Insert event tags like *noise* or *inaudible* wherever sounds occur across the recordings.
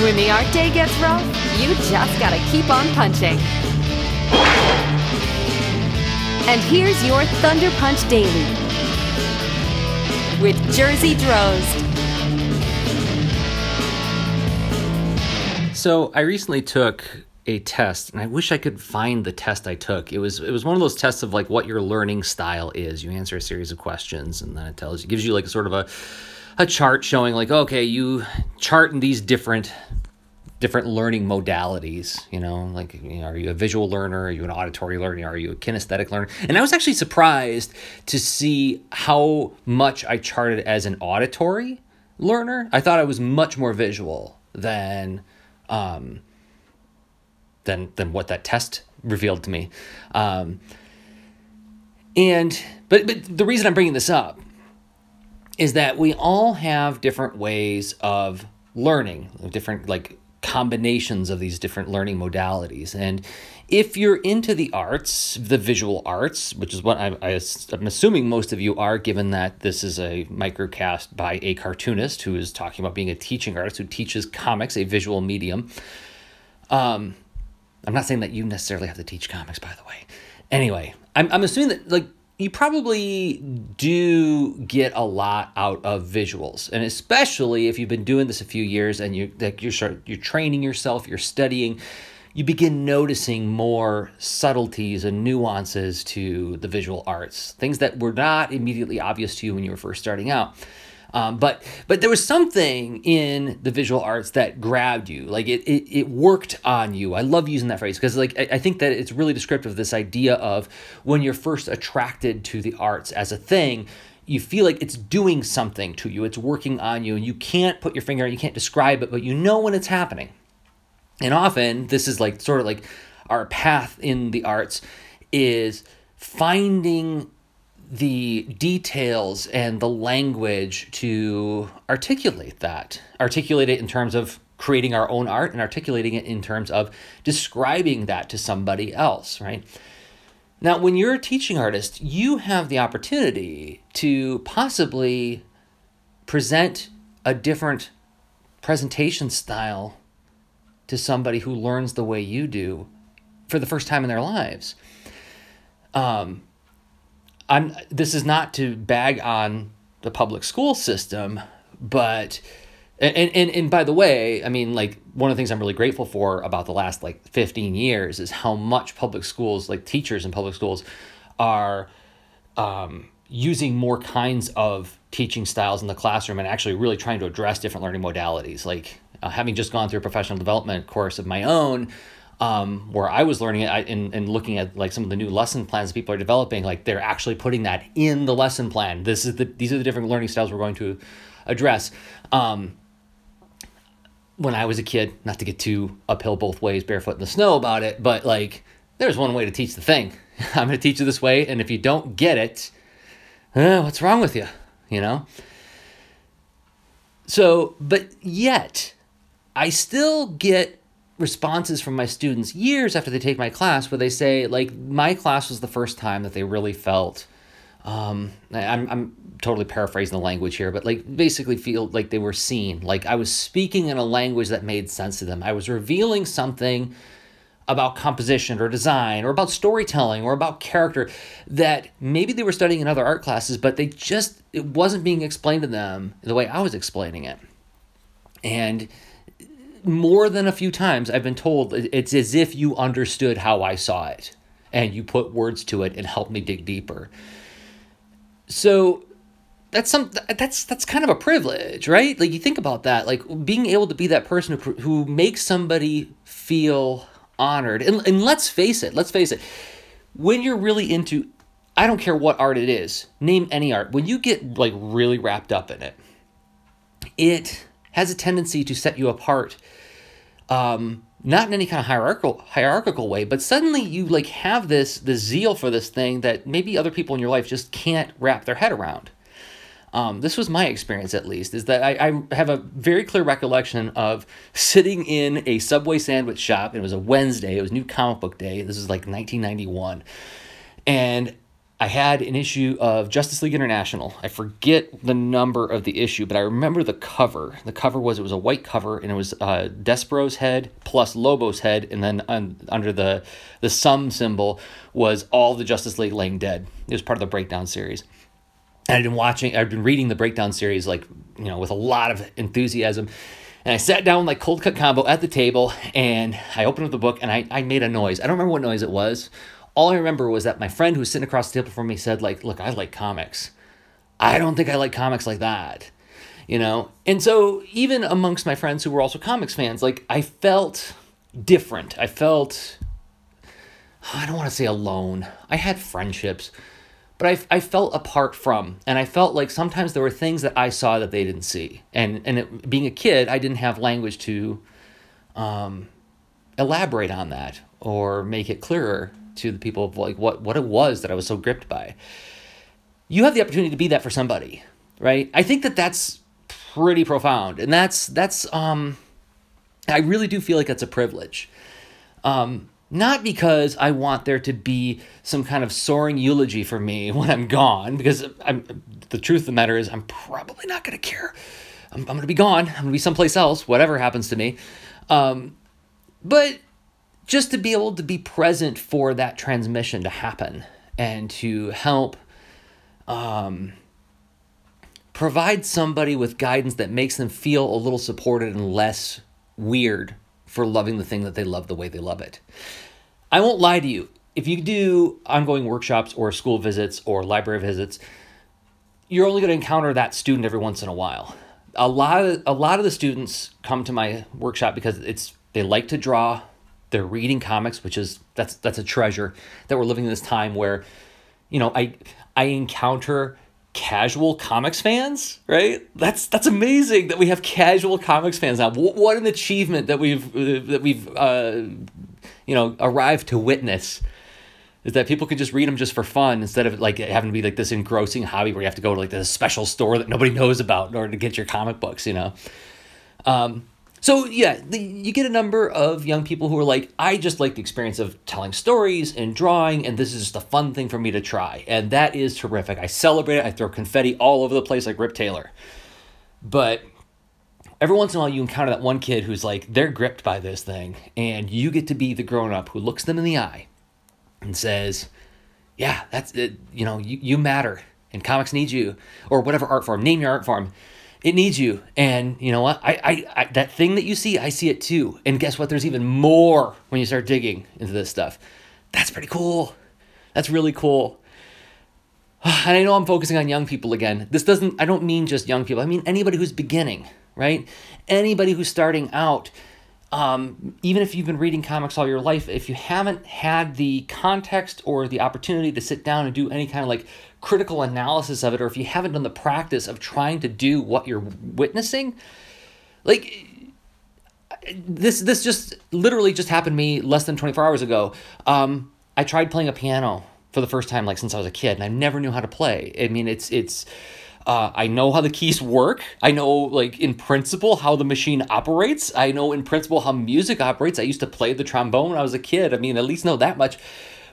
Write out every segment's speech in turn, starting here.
When the art day gets rough, you just gotta keep on punching. And here's your Thunder Punch Daily with Jerzy Drozd. So I recently took a test and I wish I could find the test I took. It was it was one of those tests of like what your learning style is. You answer a series of questions and then it tells you gives you like a sort of a a chart showing like okay, you chart in these different different learning modalities you know like you know, are you a visual learner? Are you an auditory learner? Are you a kinesthetic learner? And i was actually surprised to see how much i charted as an auditory learner. I thought i was much more visual than um, than than what that test revealed to me. Um, and but but the reason i'm bringing this up is that we all have different ways of learning different like combinations of these different learning modalities. And if you're into the arts, the visual arts, which is what I, I, am assuming most of you are, given that this is a microcast by a cartoonist who is talking about being a teaching artist who teaches comics, a visual medium. Um, I'm not saying that you necessarily have to teach comics, by the way. Anyway, I'm, I'm assuming that like you probably do get a lot out of visuals and especially if you've been doing this a few years and you like you're start, you're training yourself you're studying you begin noticing more subtleties and nuances to the visual arts things that were not immediately obvious to you when you were first starting out um, but but there was something in the visual arts that grabbed you, like it it, it worked on you. I love using that phrase because like I, I think that it's really descriptive of this idea of when you're first attracted to the arts as a thing, you feel like it's doing something to you, it's working on you, and you can't put your finger, you can't describe it, but you know when it's happening. And often this is like sort of like our path in the arts is finding the details and the language to articulate that, articulate it in terms of creating our own art and articulating it in terms of describing that to somebody else, right? Now, when you're a teaching artist, you have the opportunity to possibly present a different presentation style to somebody who learns the way you do for the first time in their lives. Um, I'm this is not to bag on the public school system, but and, and and by the way, I mean like one of the things I'm really grateful for about the last like 15 years is how much public schools, like teachers in public schools, are um, using more kinds of teaching styles in the classroom and actually really trying to address different learning modalities. Like uh, having just gone through a professional development course of my own, um, where I was learning it I, and, and looking at like some of the new lesson plans people are developing, like they're actually putting that in the lesson plan. This is the these are the different learning styles we're going to address. Um, when I was a kid, not to get too uphill both ways, barefoot in the snow about it, but like there's one way to teach the thing. *laughs* I'm going to teach you this way, and if you don't get it, eh, what's wrong with you? You know. So, but yet, I still get responses from my students years after they take my class where they say like my class was the first time that they really felt um, I'm, I'm totally paraphrasing the language here but like basically feel like they were seen. Like i was speaking in a language that made sense to them. I was revealing something about composition or design or about storytelling or about character that maybe they were studying in other art classes but they just it wasn't being explained to them the way i was explaining it. And more than a few times I've been told it's as if you understood how I saw it and you put words to it and helped me dig deeper. So that's some that's that's kind of a privilege, right? Like you think about that, like being able to be that person who, who makes somebody feel honored. And and let's face it, let's face it. When you're really into I don't care what art it is, name any art. When you get like really wrapped up in it, it has a tendency to set you apart um, not in any kind of hierarchical hierarchical way, but suddenly you like have this this zeal for this thing that maybe other people in your life just can't wrap their head around. Um, this was my experience at least, is that I, I have a very clear recollection of *laughs* sitting in a Subway sandwich shop. It was a Wednesday. It was New Comic Book Day. This is like 1991, and I had an issue of Justice League International. I forget the number of the issue, but I remember the cover. The cover was it was a white cover, and it was uh, Despero's head plus Lobo's head, and then un, under the the sum symbol was all the Justice League laying dead. It was part of the breakdown series. And I'd been watching, I'd been reading the breakdown series like you know with a lot of enthusiasm. And I sat down like cold cut combo at the table, and I opened up the book, and I, I made a noise. I don't remember what noise it was all I remember was that my friend who was sitting across the table from me said, like, look, I like comics. I don't think I like comics like that. You know? And so even amongst my friends who were also comics fans, like I felt different. I felt I don't want to say alone. I had friendships, but I, I felt apart from, and I felt like sometimes there were things that I saw that they didn't see. And and it, being a kid, I didn't have language to um, elaborate on that or make it clearer to the people of like what what it was that I was so gripped by. You have the opportunity to be that for somebody, right? I think that that's pretty profound, and that's that's um, I really do feel like that's a privilege. Um, not because I want there to be some kind of soaring eulogy for me *laughs* when I'm gone, because I'm the truth of the matter is I'm probably not to care. I'm, I'm to be gone. I'm to be someplace else, whatever happens to me. Um, but just to be able to be present for that transmission to happen and to help um, provide somebody with guidance that makes them feel a little supported and less weird for loving the thing that they love the way they love it. I won't lie to you. If you do ongoing workshops or school visits or library visits, you're only going to encounter that student every once in a while. A lot of a lot of the students come to my workshop because it's they like to draw, they're reading comics, which is that's that's a treasure that we're living in this time where, you know, I I encounter casual comics fans, right? That's that's amazing that we have casual comics fans now. What an achievement that we've that we've uh, you know arrived to witness is that people can just read them just for fun instead of like having to be like this engrossing hobby where you have to go to like this special store that nobody knows about in order to get your comic books, you know. Um, so yeah, the, you get a number of young people who are like, I just like the experience of telling stories and drawing, and this is just a fun thing for me to try, and that is terrific. I celebrate it. I throw confetti all over the place like Rip Taylor, but every once in a while you encounter that one kid who's like they're gripped by this thing, and you get to be the grown up who looks them in the eye and says, "Yeah, that's it. You know, you you matter, and comics need you, or whatever art form. Name your art form." It needs you. And you know what? I, I, I that thing that you see i see it too. And guess what? There's even more when you start digging into this stuff. That's pretty cool. That's really cool. *sighs* And i know i'm focusing on young people again. This doesn't i don't mean just young people. I mean anybody who's beginning right? Anybody who's starting out um, even if you've been reading comics all your life, if you haven't had the context or the opportunity to sit down and do any kind of like critical analysis of it, or if you haven't done the practice of trying to do what you're witnessing, like this this just literally just happened to me less than 24 hours ago. Um, I tried playing a piano for the first time like since I was a kid, and I never knew how to play. I mean, it's it's uh, I know how the keys work. I know, like, in principle, how the machine operates. I know, in principle, how music operates. I used to play the trombone when I was a kid. I mean, at least know that much.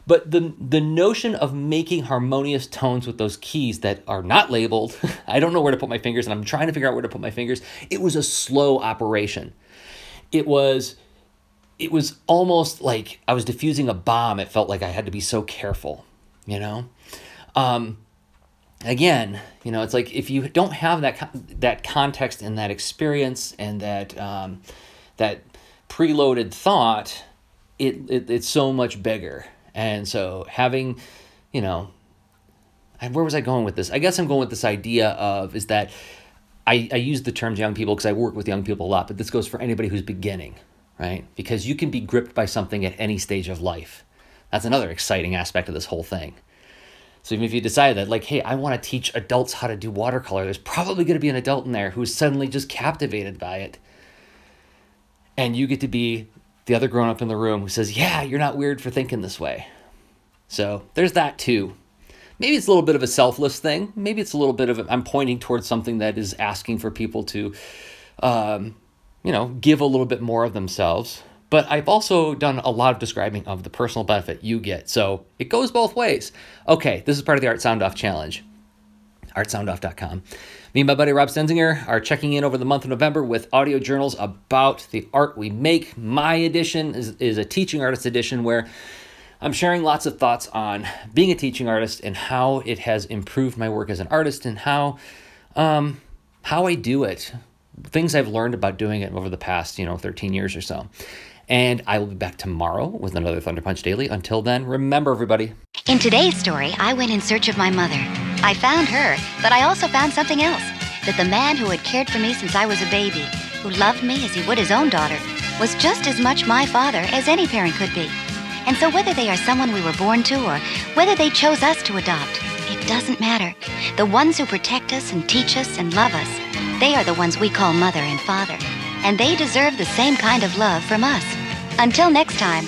But the the notion of making harmonious tones with those keys that are not labeled, *laughs* I don't know where to put my fingers, and I'm trying to figure out where to put my fingers. It was a slow operation. It was it was almost like I was diffusing a bomb. It felt like I had to be so careful, you know? Um, again, you know, it's like if you don't have that that context and that experience and that um, that preloaded thought, it, it it's so much bigger. And so having, you know, where was I going with this? I guess I'm going with this idea of is that I, I use the terms young people because I work with young people a lot, but this goes for anybody who's beginning, right? Because you can be gripped by something at any stage of life. That's another exciting aspect of this whole thing. So even if you decide that, like, hey, I want to teach adults how to do watercolor, there's probably going to be an adult in there who's suddenly just captivated by it. And you get to be the other grown up in the room who says, Yeah, you're not weird for thinking this way. So there's that too. Maybe it's a little bit of a selfless thing. Maybe it's a little bit of i am pointing towards something that is asking for people to, um, you know, give a little bit more of themselves. But I've also done a lot of describing of the personal benefit you get. So it goes both ways. Okay, this is part of the Art Sound Off Challenge. ArtSoundoff.com. Me and my buddy Rob Stenzinger are checking in over the month of November with audio journals about the art we make. My edition is, is a teaching artist edition where I'm sharing lots of thoughts on being a teaching artist and how it has improved my work as an artist and how um, how I do it, things I've learned about doing it over the past you know 13 years or so. And I will be back tomorrow with another Thunder Punch Daily. Until then, remember everybody. In today's story, I went in search of my mother. I found her, but I also found something else that the man who had cared for me since I was a baby, who loved me as he would his own daughter, was just as much my father as any parent could be. And so, whether they are someone we were born to or whether they chose us to adopt, it doesn't matter. The ones who protect us and teach us and love us, they are the ones we call mother and father. And they deserve the same kind of love from us. Until next time,